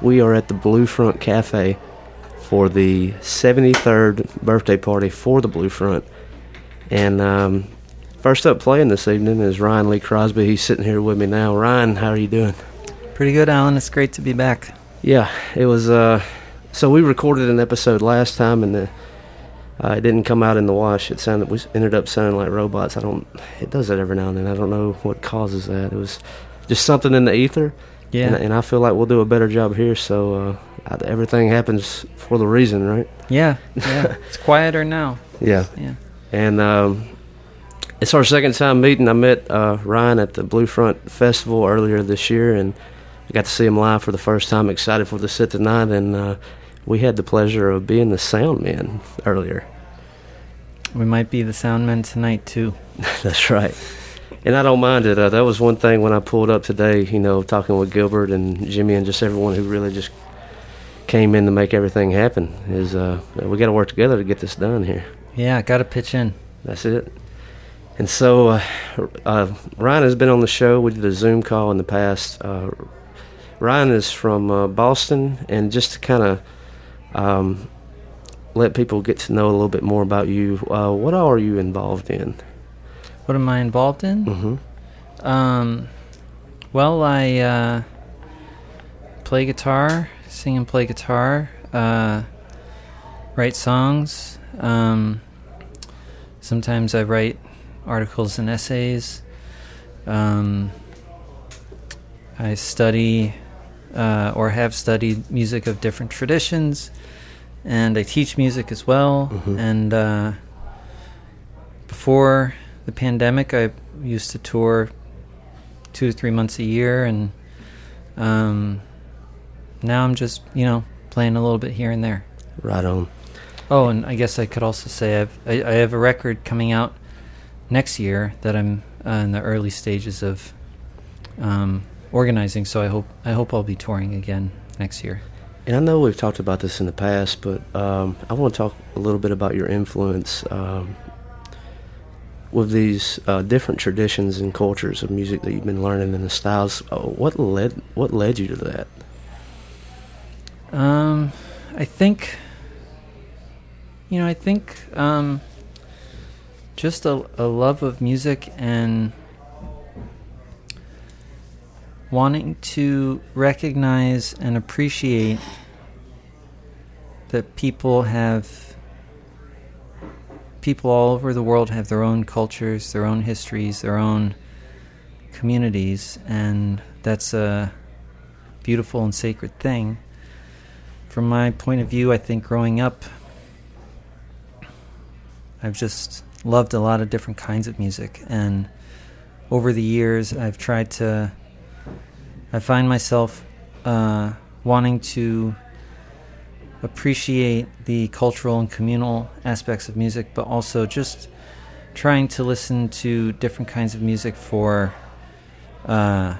We are at the Blue Front Cafe for the 73rd birthday party for the Blue Front. And um, first up playing this evening is Ryan Lee Crosby. He's sitting here with me now. Ryan, how are you doing? Pretty good, Alan. It's great to be back. Yeah, it was. Uh, so we recorded an episode last time, and the, uh, it didn't come out in the wash. It sounded. We ended up sounding like robots. I don't. It does that every now and then. I don't know what causes that. It was just something in the ether. Yeah. And, and I feel like we'll do a better job here. So uh, everything happens for the reason, right? Yeah, yeah. it's quieter now. Yeah. Yeah. And um, it's our second time meeting. I met uh, Ryan at the Blue Front Festival earlier this year, and I got to see him live for the first time. Excited for the sit tonight, and uh, we had the pleasure of being the sound man earlier. We might be the sound men tonight too. That's right. And I don't mind it. Uh, that was one thing when I pulled up today, you know, talking with Gilbert and Jimmy and just everyone who really just came in to make everything happen. Is uh, we got to work together to get this done here. Yeah, got to pitch in. That's it. And so uh, uh, Ryan has been on the show. We did a Zoom call in the past. Uh, Ryan is from uh, Boston, and just to kind of um, let people get to know a little bit more about you, uh, what all are you involved in? What am I involved in? Mm-hmm. Um, well, I uh, play guitar, sing and play guitar, uh, write songs. Um, sometimes I write articles and essays. Um, I study uh, or have studied music of different traditions, and I teach music as well. Mhm. And uh, before the pandemic, I used to tour two to three months a year, and um, now I'm just you know playing a little bit here and there. Right on. Oh, and I guess I could also say I've I, I have a record coming out next year that I'm uh, in the early stages of um, organizing. So I hope I hope I'll be touring again next year. And I know we've talked about this in the past, but um, I want to talk a little bit about your influence um, with these uh, different traditions and cultures of music that you've been learning and the styles. Uh, what led What led you to that? Um, I think, you know, I think um, just a, a love of music and wanting to recognize and appreciate that people have people all over the world have their own cultures, their own histories, their own communities, and that's a beautiful and sacred thing from my point of view, I think growing up, I've just loved a lot of different kinds of music. And over the years, I've tried to, I find myself uh, wanting to appreciate the cultural and communal aspects of music, but also just trying to listen to different kinds of music for. Uh,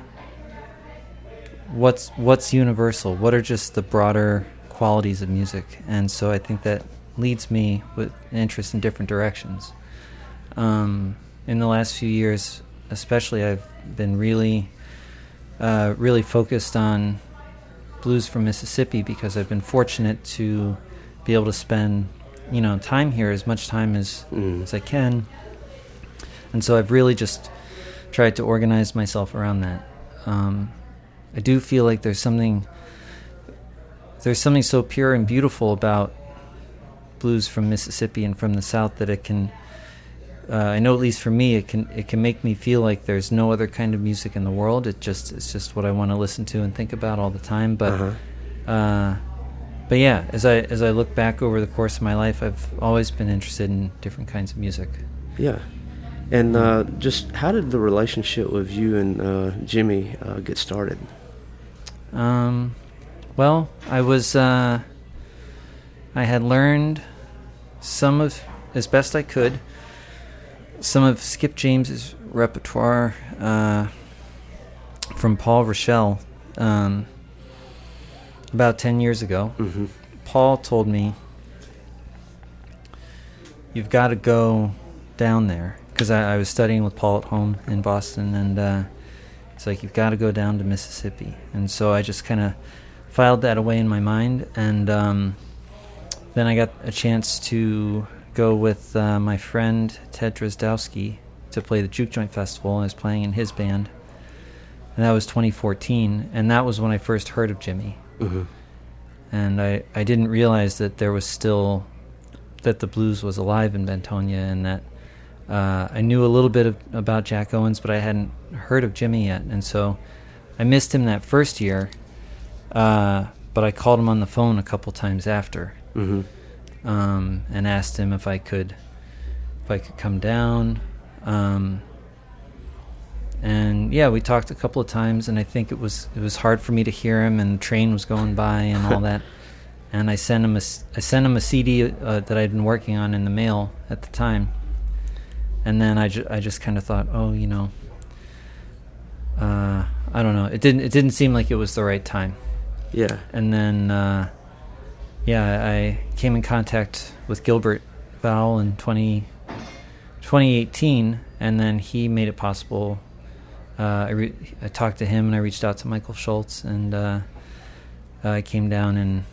what's what's universal what are just the broader qualities of music and so i think that leads me with interest in different directions um, in the last few years especially i've been really uh, really focused on blues from mississippi because i've been fortunate to be able to spend you know time here as much time as Mm. as i can and so i've really just tried to organize myself around that um, I do feel like there's something there's something so pure and beautiful about blues from Mississippi and from the South that it can uh, I know at least for me it can it can make me feel like there's no other kind of music in the world. It just it's just what I want to listen to and think about all the time. But Uh-huh. uh, but yeah, as I as I look back over the course of my life, I've always been interested in different kinds of music. Yeah. And uh, just how did the relationship with you and uh, Jimmy uh, get started? Um, well, I was uh, I had learned some of as best I could some of Skip James's repertoire uh, from Paul Rishell um, about ten years ago. Mm-hmm. Paul told me you've got to go down there because I, I was studying with Paul at home in Boston, and uh, it's like you've got to go down to Mississippi, and so I just kind of filed that away in my mind, and um, then I got a chance to go with uh, my friend Ted Drozdowski to play the Juke Joint Festival. I was playing in his band, and that was 2014, and that was when I first heard of Jimmy. Mm-hmm. And I, I didn't realize that there was still that the blues was alive in Bentonia, and that uh, I knew a little bit of, about Jack Owens, but I hadn't heard of Jimmy yet, and so I missed him that first year. Uh, but I called him on the phone a couple times after, Mm-hmm. Um, and asked him if I could if I could come down. Um, and yeah, we talked a couple of times, and I think it was it was hard for me to hear him, and the train was going by and all that. And I sent him a I sent him a CD uh, that I'd been working on in the mail at the time. And then I, ju- I just kind of thought, oh, you know, uh, I don't know. It didn't it didn't seem like it was the right time Yeah. and then uh, yeah i came in contact with gilbert Vowell in 20, 2018 and then he made it possible uh, I, re- I talked to him and i reached out to michael schultz and uh, i came down in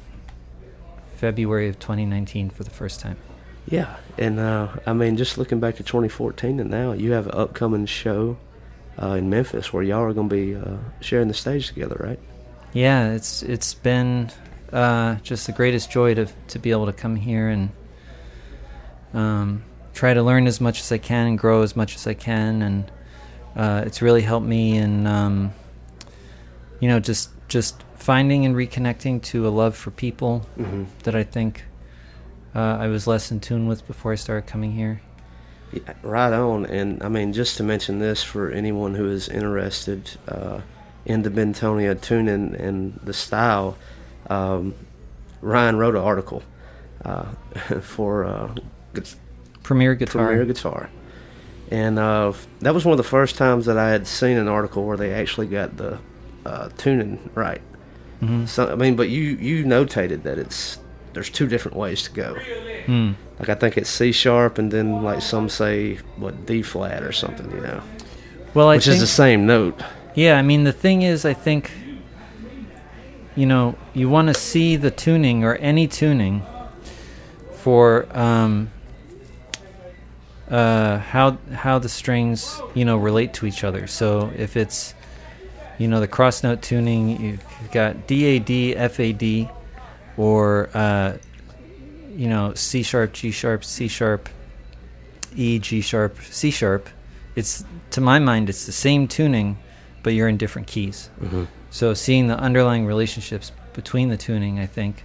february of 2019 for the first time Yeah, and uh, I mean, just looking back to 2014 and now, you have an upcoming show uh, in Memphis where y'all are going to be uh, sharing the stage together, right? yeah it's it's been uh, just the greatest joy to to be able to come here and um, try to learn as much as I can and grow as much as I can and uh, it's really helped me in um, you know just just finding and reconnecting to a love for people Mm-hmm. that I think uh, I was less in tune with before I started coming here. Yeah, right on. And I mean, just to mention this for anyone who is interested uh, in the Bentonia tuning and the style, um, Ryan wrote an article uh, for uh, Premier Guitar. Premier Guitar. And uh, that was one of the first times that I had seen an article where they actually got the uh, tuning right. Mhm. So I mean, but you you notated that it's there's two different ways to go. Hmm. Like I think it's C sharp, and then like some say what D flat or something, you know, Well, I which think, is the same note. Yeah, I mean the thing is, I think you know you want to see the tuning or any tuning for um, uh, how how the strings you know relate to each other. So if it's you know the cross note tuning, you've, got D A D F A D, or uh, you know C sharp G sharp C sharp E G sharp C sharp. It's to my mind it's the same tuning, but you're in different keys. Mm-hmm. So seeing the underlying relationships between the tuning, I think,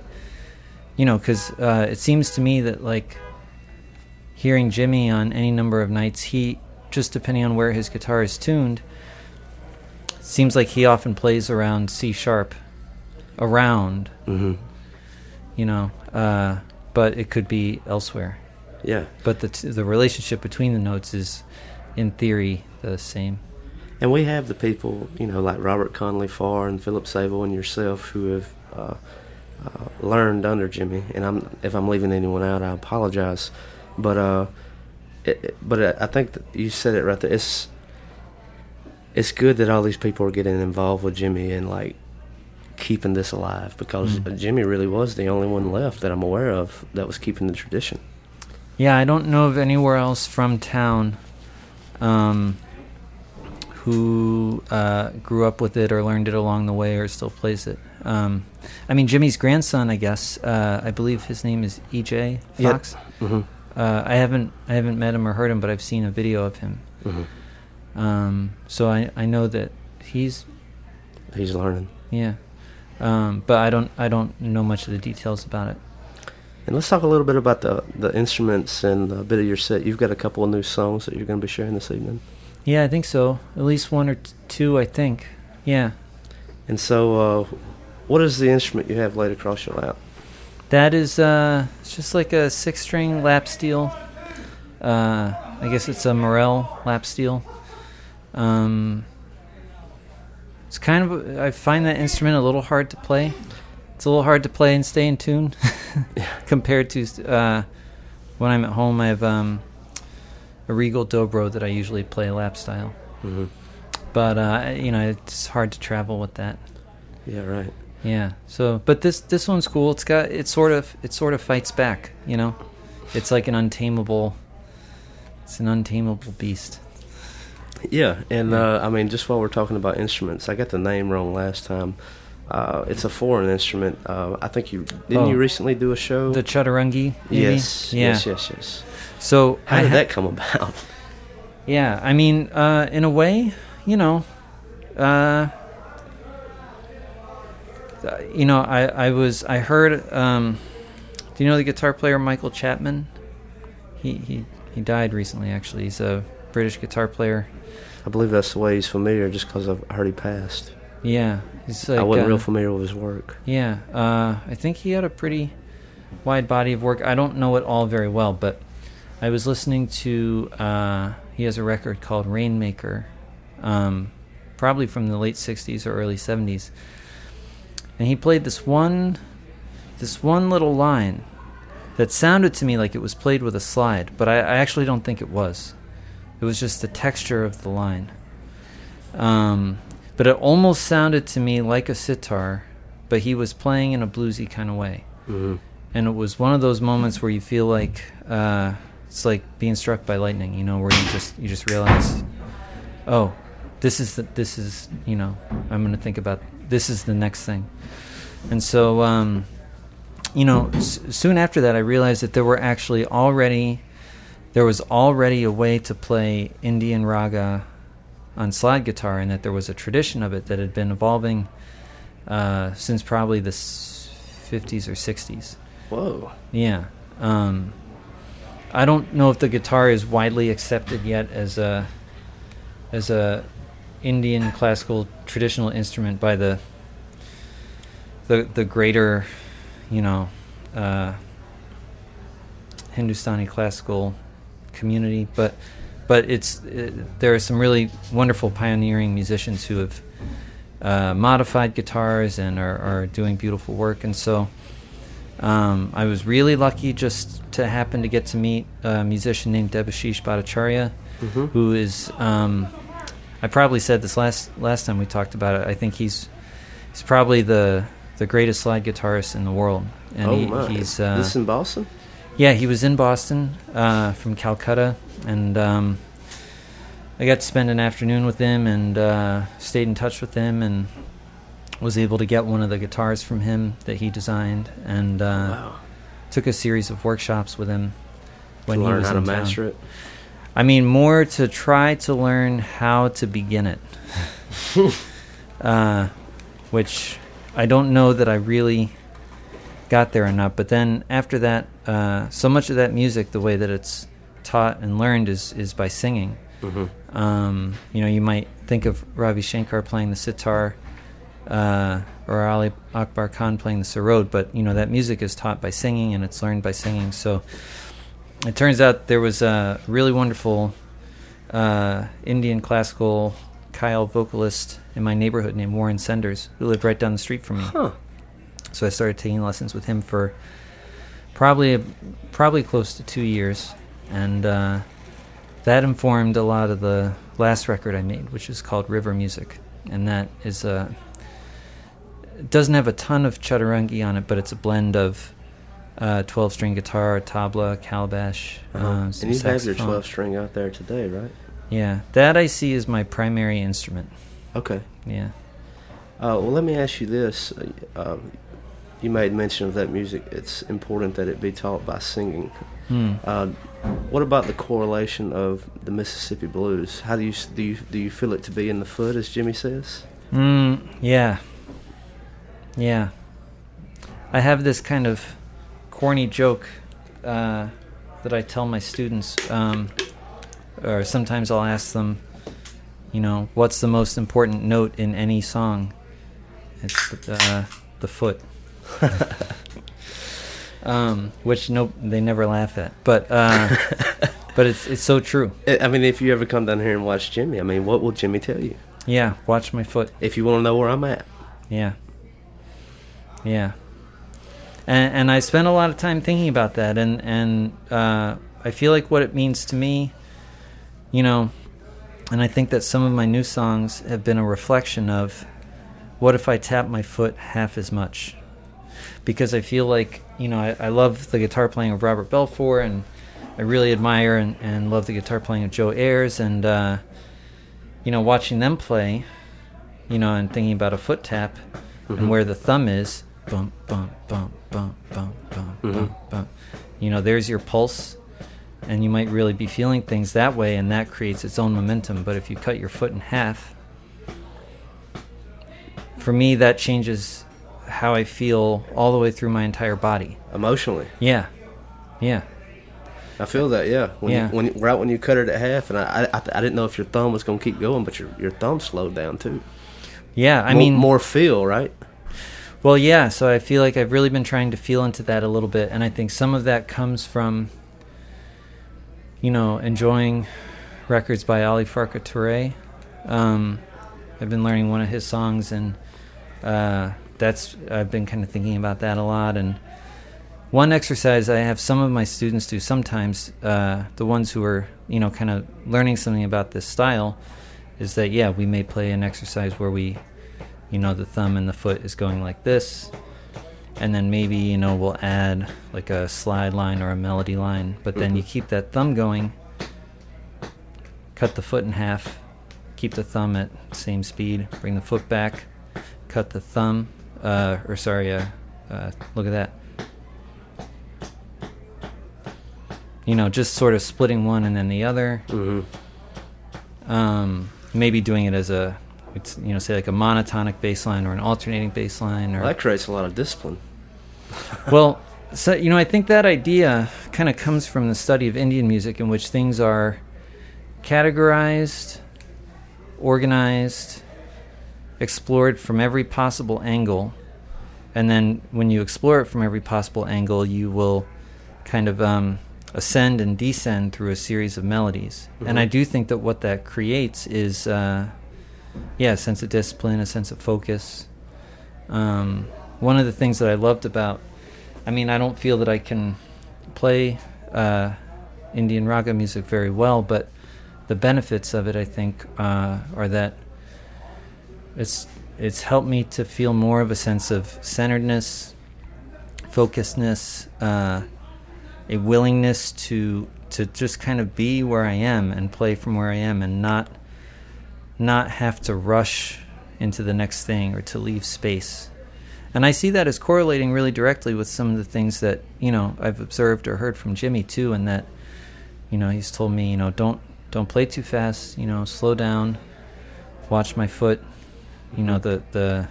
you know, because uh, it seems to me that like hearing Jimmy on any number of nights, he just depending on where his guitar is tuned, seems like he often plays around C sharp, around, Mm-hmm. you know, uh, but it could be elsewhere. Yeah, But the t- the relationship between the notes is, in theory, the same. And we have the people, you know, like Robert Connely Farr and Philip Sable and yourself, who have uh, uh, learned under Jimmy. And I'm if I'm leaving anyone out, I apologize. But uh, it, but I think that you said it right there. It's it's good that all these people are getting involved with Jimmy and like keeping this alive because Mm. Jimmy really was the only one left that I'm aware of that was keeping the tradition. Yeah, I don't know of anywhere else from town um, who uh, grew up with it or learned it along the way or still plays it. Um, I mean, Jimmy's grandson, I guess. Uh, I believe his name is EJ Fox. Yep. Fox. hmm Uh, I haven't I haven't met him or heard him, but I've seen a video of him. Mm-hmm. Um, so I I know that he's He's learning. yeah, um, but I don't I don't know much of the details about it. And let's talk a little bit about the the instruments and a bit of your set. You've got a couple of new songs that you're going to be sharing this evening. Yeah, I think so. At least one or t- two, I think. Yeah. And so, uh, what is the instrument you have laid across your lap? That is uh, it's just like a six string lap steel. Uh, I guess it's a Morel lap steel. Um, it's kind of, I find that instrument a little hard to play. It's a little hard to play and stay in tune compared to uh, when I'm at home. I have um, a Regal Dobro that I usually play lap style. Mm-hmm. But, uh, you know, it's hard to travel with that. Yeah, right. Yeah. So, but this this one's cool. It's got it sort of it sort of fights back. You know, it's like an untamable. It's an untamable beast. Yeah, and uh, I mean, just while we're talking about instruments, I got the name wrong last time. Uh, it's a foreign instrument. Uh, I think you didn't Oh. you recently do a show? The Chaturangui. maybe? yes, Yeah. yes, yes, yes. So How I did ha- that come about? Yeah. I mean, uh, in a way, you know, uh, you know, I I was I heard. Um, do you know the guitar player Michael Chapman? He he he died recently. Actually, he's a British guitar player. I believe that's the way he's familiar, just because I've heard he passed. Yeah, he's like I wasn't uh, real familiar with his work. Yeah, uh, I think he had a pretty wide body of work. I don't know it all very well, but I was listening to. Uh, he has a record called Rainmaker, um, probably from the late '60s or early '70s, and he played this one, this one little line that sounded to me like it was played with a slide, but I, I actually don't think it was. It was just the texture of the line. Um, but it almost sounded to me like a sitar, but he was playing in a bluesy kind of way. hmm And it was one of those moments where you feel like uh, it's like being struck by lightning, you know, where you just you just realize, oh, this is the, this is you know I'm going to think about this is the next thing, and so um, you know s- soon after that I realized that there were actually already there was already a way to play Indian raga on slide guitar, and that there was a tradition of it that had been evolving uh, since probably the s- 50s or 60s. Whoa. Yeah. Um, I don't know if the guitar is widely accepted yet as a as a Indian classical traditional instrument by the the the greater, you know, uh, Hindustani classical community, but but it's uh there are some really wonderful pioneering musicians who have uh, modified guitars and are, are doing beautiful work, and so. Um, I was really lucky just to happen to get to meet a musician named Debashish Bhattacharya, hmm who is um, I probably said this last last time we talked about it. I think he's he's probably the the greatest slide guitarist in the world, and oh he, my. he's uh, this in Boston? yeah he was in Boston uh, from Calcutta, and um, I got to spend an afternoon with him and uh, stayed in touch with him and was able to get one of the guitars from him that he designed and uh, wow. took a series of workshops with him when to he learn was how to town. master it. I mean, more to try to learn how to begin it, uh, which I don't know that I really got there or not. But then after that, uh, so much of that music, the way that it's taught and learned, is is by singing. hmm Um, you know, you might think of Ravi Shankar playing the sitar, uh, or Ali Akbar Khan playing the sarod, but you know that music is taught by singing and it's learned by singing. So it turns out there was a really wonderful uh, Indian classical khyal vocalist in my neighborhood named Warren Senders, who lived right down the street from me. Huh. So I started taking lessons with him for probably probably close to two years, and uh, that informed a lot of the last record I made, which is called River Music, and that is a it doesn't have a ton of Chaturangui on it, but it's a blend of uh, 12 string guitar, tabla, calabash, Uh-huh. um, some and you have your 12 string out there today, right? Yeah, that I see as my primary instrument. Okay. Yeah. Uh, well, let me ask you this. Uh, uh, you made mention of that music. It's important that it be taught by singing. Hmm. Uh, what about the correlation of the Mississippi blues? How do you do you do you feel it to be in the foot, as Jimmy says? Mm, yeah. Yeah. I have this kind of corny joke uh, that I tell my students, um, or sometimes I'll ask them, you know, what's the most important note in any song? It's uh, the foot. um, which no, they never laugh at, but uh, but it's it's so true. I I mean, if you ever come down here and watch Jimmy, I mean, what will Jimmy tell you? Yeah, watch my foot. If you want to know where I'm at, Yeah. Yeah. And and I spend a lot of time thinking about that and and uh, I feel like what it means to me, you know, and I think that some of my new songs have been a reflection of what if I tap my foot half as much? Because I feel like, you know, I, I love the guitar playing of Robert Belfour and I really admire and, and love the guitar playing of Joe Ayers and uh, you know, watching them play, you know, and thinking about a foot tap and where the thumb is, bump, bump, bump, bump, bump, bump, mm-hmm. bump, bump. You know, there's your pulse, and you might really be feeling things that way, and that creates its own momentum. But if you cut your foot in half, for me, that changes how I feel all the way through my entire body. emotionally, Yeah, yeah, I feel that. Yeah, when Yeah. You, when you, right when you cut it at half, and I, I, I didn't know if your thumb was gonna keep going, but your your thumb slowed down too. yeah. I More- mean, more feel, right? Well, yeah. So I feel like I've really been trying to feel into that a little bit, and I think some of that comes from, you know, enjoying records by Ali Farka Touré. Um, I've been learning one of his songs, and uh, that's I've been kind of thinking about that a lot. And one exercise I have some of my students do sometimes, uh, the ones who are you know kind of learning something about this style, is that yeah we may play an exercise where we you know the thumb and the foot is going like this. And then maybe you know we'll add like a slide line or a melody line but then you keep that thumb going. Cut the foot in half. Keep the thumb at same speed. Bring the foot back. Cut the thumb uh, or sorry uh, uh, look at that. You know just sort of splitting one and then the other. Mm-hmm. um, maybe doing it as a it's, you know say like a monotonic bass line or an alternating bass line or Well, that creates a lot of discipline. well so you know i think that idea kind of comes from the study of indian music in which things are categorized organized explored from every possible angle and then when you explore it from every possible angle you will kind of um, ascend and descend through a series of melodies and i do think that what that creates is uh, yeah a sense of discipline a sense of focus. Um, one of the things that i loved about i mean i don't feel that i can play uh, indian raga music very well but the benefits of it i think uh, are that it's it's helped me to feel more of a sense of centeredness focusedness uh, a willingness to to just kind of be where I am and play from where I am and not not have to rush into the next thing or to leave space. And I see that as correlating really directly with some of the things that, you know, I've observed or heard from Jimmy too and that you know, he's told me, you know, don't don't play too fast, you know, slow down, watch my foot. You know, the the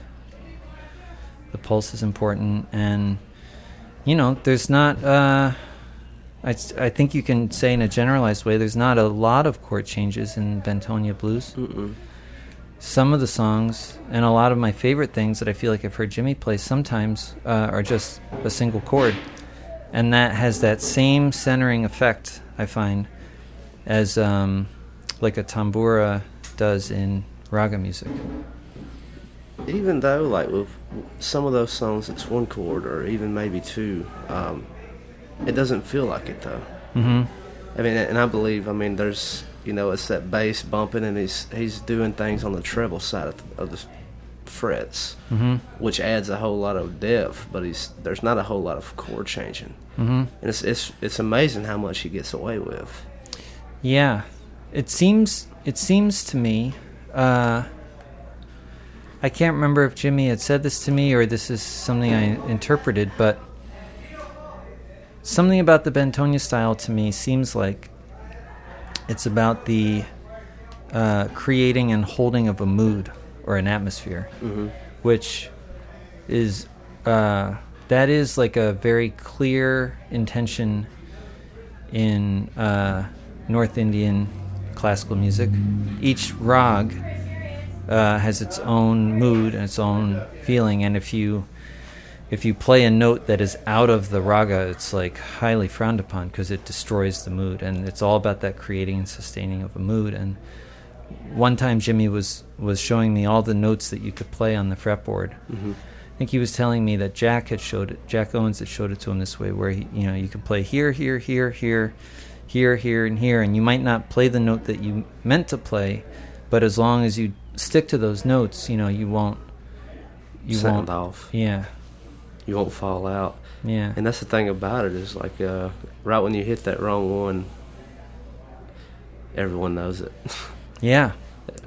the pulse is important and you know, there's not uh I, I think you can say in a generalized way, there's not a lot of chord changes in Bentonia blues. Mm-mm. Some of the songs and a lot of my favorite things that I feel like I've heard Jimmy play sometimes uh, are just a single chord, and that has that same centering effect I find as um, like a tambura does in raga music. Even though, like with some of those songs, it's one chord or even maybe two. Um, it doesn't feel like it though. Mm-hmm. I mean, and I believe, I mean, there's, you know, it's that bass bumping, and he's he's doing things on the treble side of the, of the frets, Mm-hmm. which adds a whole lot of depth. But he's there's not a whole lot of chord changing, Mm-hmm. and it's it's it's amazing how much he gets away with. Yeah, it seems it seems to me. Uh, I can't remember if Jimmy had said this to me or this is something I interpreted, but something about the Bentonia style to me seems like it's about the uh, creating and holding of a mood or an atmosphere, Mm-hmm. which is uh, that is like a very clear intention in uh, North Indian classical music. Each rag uh, has its own mood and its own feeling, and if you if you play a note that is out of the raga, it's like highly frowned upon because it destroys the mood, and it's all about that creating and sustaining of a mood. And one time, Jimmy was was showing me all the notes that you could play on the fretboard. Mm-hmm. I think he was telling me that Jack had showed it. Jack Owens had showed it to him this way, where he, you know, you can play here, here, here, here, here, here, and here, and you might not play the note that you meant to play, but as long as you stick to those notes, you know, you won't. You Sound won't. off. Yeah, You won't fall out. yeah, And that's the thing about it is like uh, right when you hit that wrong one, everyone knows it. yeah,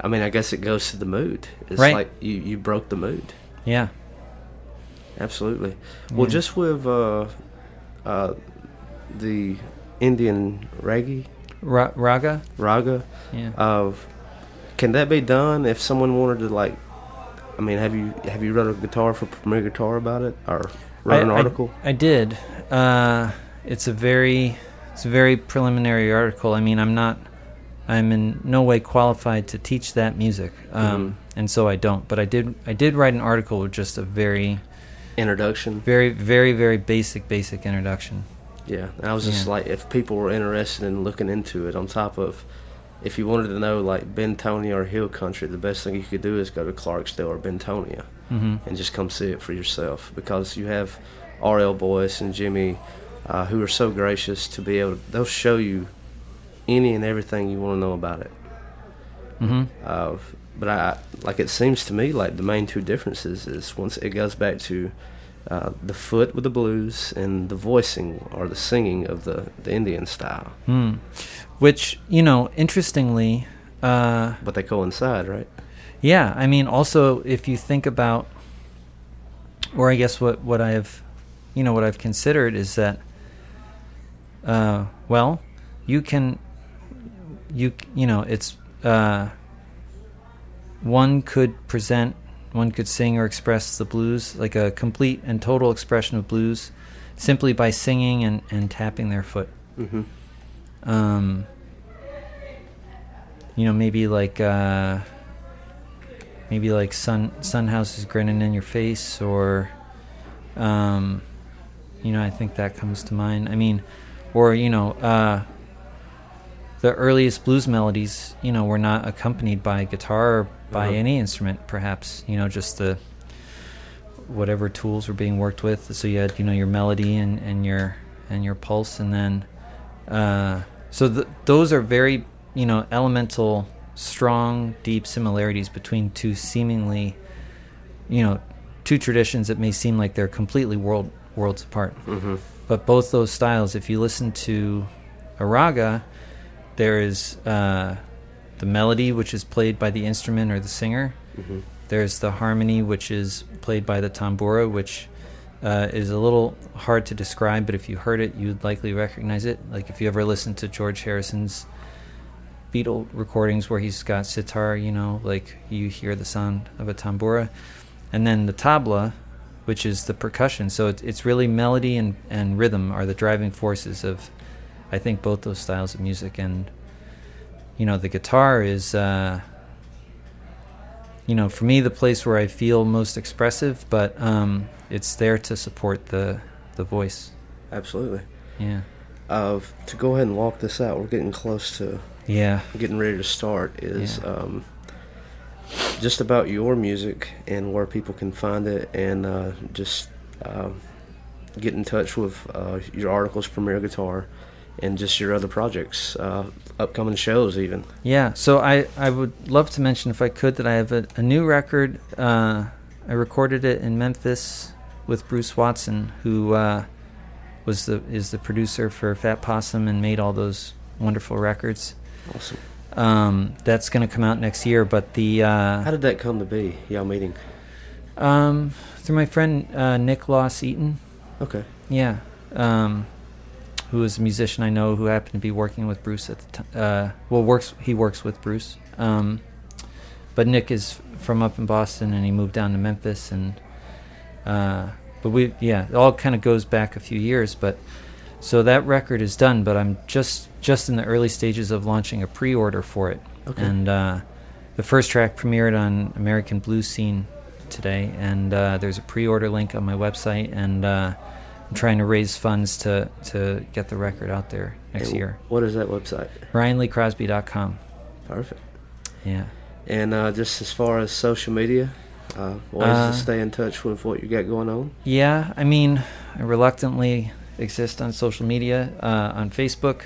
I mean, I guess it goes to the mood. It's Right. like you, you broke the mood. yeah. Absolutely. Well, just with uh, uh, the Indian reggae Ra- raga. raga, Yeah. of can that be done if someone wanted to like? I mean, have you have you wrote a guitar for Premier Guitar about it or wrote an I- I- article? I, did. Uh, it's a very, it's a very preliminary article. I mean, I'm not, I'm in no way qualified to teach that music, um, and so I don't. But I did, I did write an article with just a very, Introduction. very, very, very basic, basic introduction. Yeah, and I was just Yeah. like, if people were interested in looking into it, on top of, if you wanted to know like Bentonia or Hill Country, the best thing you could do is go to Clarksdale or Bentonia hmm and just come see it for yourself because you have RL Boyce and Jimmy uh, who are so gracious to be able. To, they'll show you any and everything you want to know about it. hmm Uh, but I like it seems to me like the main two differences is once it goes back to uh, the foot with the blues and the voicing or the singing of the, the Indian style. Hmm. Which you know, interestingly, uh, But they coincide, right? Yeah, I mean, also if you think about, or I guess what what I've, you know, what I've considered is that, uh, well, you can, you you know, it's uh, one could present, one could sing or express the blues like a complete and total expression of blues, simply by singing and and tapping their foot Mm-hmm. um, you know, maybe like uh, maybe like Son Son House is grinning in your face, or um, you know, I think that comes to mind. I mean, or you know, uh, the earliest blues melodies, you know, were not accompanied by guitar or by Uh-huh. any instrument. Perhaps you know, just the whatever tools were being worked with. So you had you know your melody and, and your and your pulse, and then uh, so th- those are very you know elemental, strong, deep similarities between two seemingly you know two traditions that may seem like they're completely world worlds apart. Mm-hmm. But both those styles, if you listen to a raga, there is uh, the melody, which is played by the instrument or the singer. Mm-hmm. There's the harmony, which is played by the tambura, which uh, is a little hard to describe, but if you heard it, you'd likely recognize it. Like if you ever listened to George Harrison's Beatle recordings where he's got sitar, you know, like you hear the sound of a tambura. And then the tabla, which is the percussion. So it's, it's really melody and, and rhythm are the driving forces of, I think, both those styles of music. And, you know, the guitar is, uh, you know, for me, the place where I feel most expressive, but um, it's there to support the, the voice. Absolutely. Yeah. Uh, to go ahead and walk this out, we're getting close to Yeah. getting ready to start. Is Yeah. um, just about your music and where people can find it, and uh, just um, get in touch with uh, your articles, Premier Guitar, and just your other projects, uh, upcoming shows, even. Yeah, so I, I would love to mention, if I could, that I have a, a new record. Uh, I recorded it in Memphis with Bruce Watson, who uh, was the is the producer for Fat Possum and made all those wonderful records. Awesome. Um, that's going to come out next year. But the How uh, did that come to be? Y'all meeting? um, through my friend uh, Nick Loss Eaton, Okay. yeah, um, who is a musician I know who happened to be working with Bruce at the time. Uh, well, works he works with Bruce. Um, but Nick is from up in Boston, and he moved down to Memphis, and uh, but we yeah, it all kind of goes back a few years. But so that record is done, but I'm just just in the early stages of launching a pre-order for it. Okay. And uh, the first track premiered on American Blues Scene today, and uh, there's a pre-order link on my website, and uh, I'm trying to raise funds to to get the record out there next And year. What is that website? RyanLeeCrosby.com. Perfect. Yeah. And uh, just as far as social media, uh, ways Uh, to stay in touch with what you got going on. Yeah, I mean, I reluctantly exist on social media, uh, on Facebook,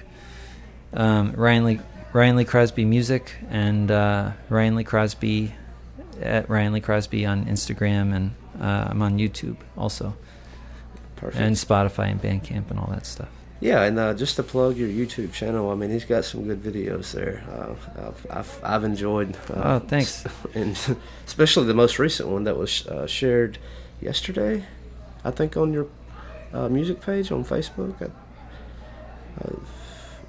um, Ryan Lee Ryan Lee Crosby Music, and uh, Ryan Lee Crosby at Ryan Lee Crosby on Instagram, and uh, I'm on YouTube also, Perfect. and Spotify and Bandcamp and all that stuff. Yeah, and uh, just to plug your YouTube channel, I mean, he's got some good videos there. Uh, I've, I've, I've enjoyed. Uh, Oh, thanks. And especially the most recent one that was uh, shared yesterday, I think, on your uh, music page on Facebook. I, uh,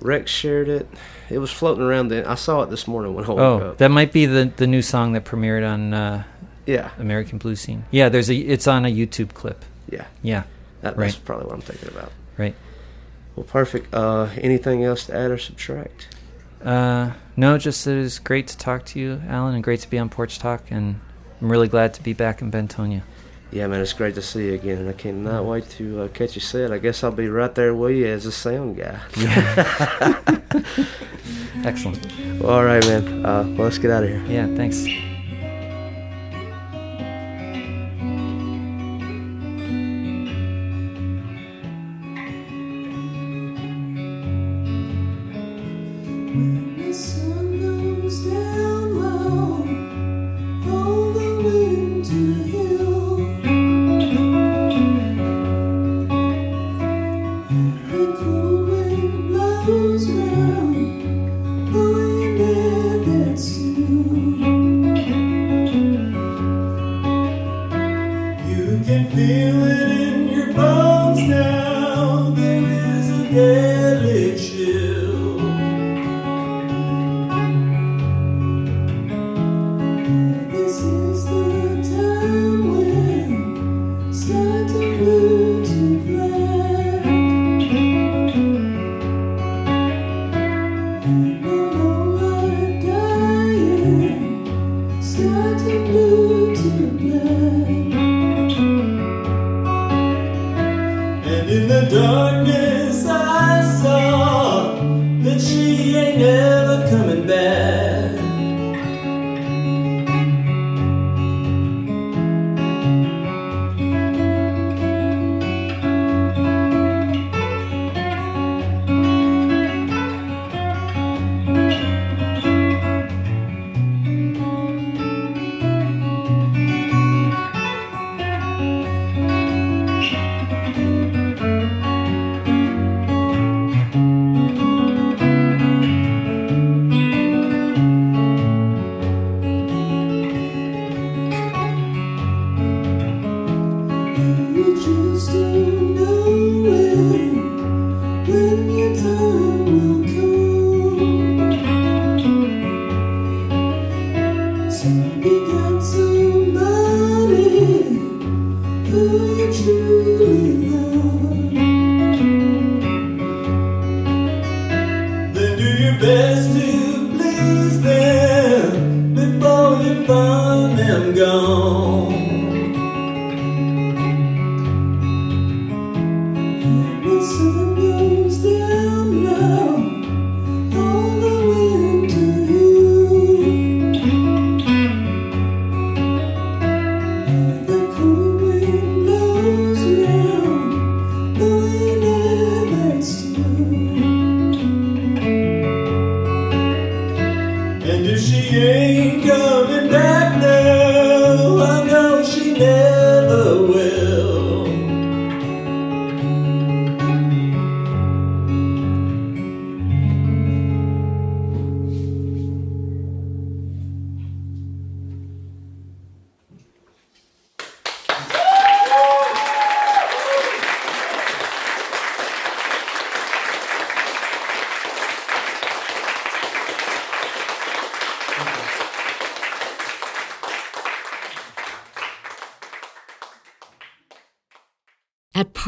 Rex shared it. It was floating around. Then I saw it this morning when I woke Oh, up. that might be the the new song that premiered on uh, yeah, American Blues Scene. Yeah, there's a it's on a YouTube clip. yeah. Yeah, That, Right. That's probably what I'm thinking about. right. Well, perfect. Uh, anything else to add or subtract? Uh, no, just it was great to talk to you, Alan, and great to be on Porch Talk, and I'm really glad to be back in Bentonia. Yeah, man, it's great to see you again, and I cannot wait to uh, catch you set. I guess I'll be right there with you as a sound guy. Excellent. Well, all right, man. Uh, well, let's get out of here. Yeah, thanks.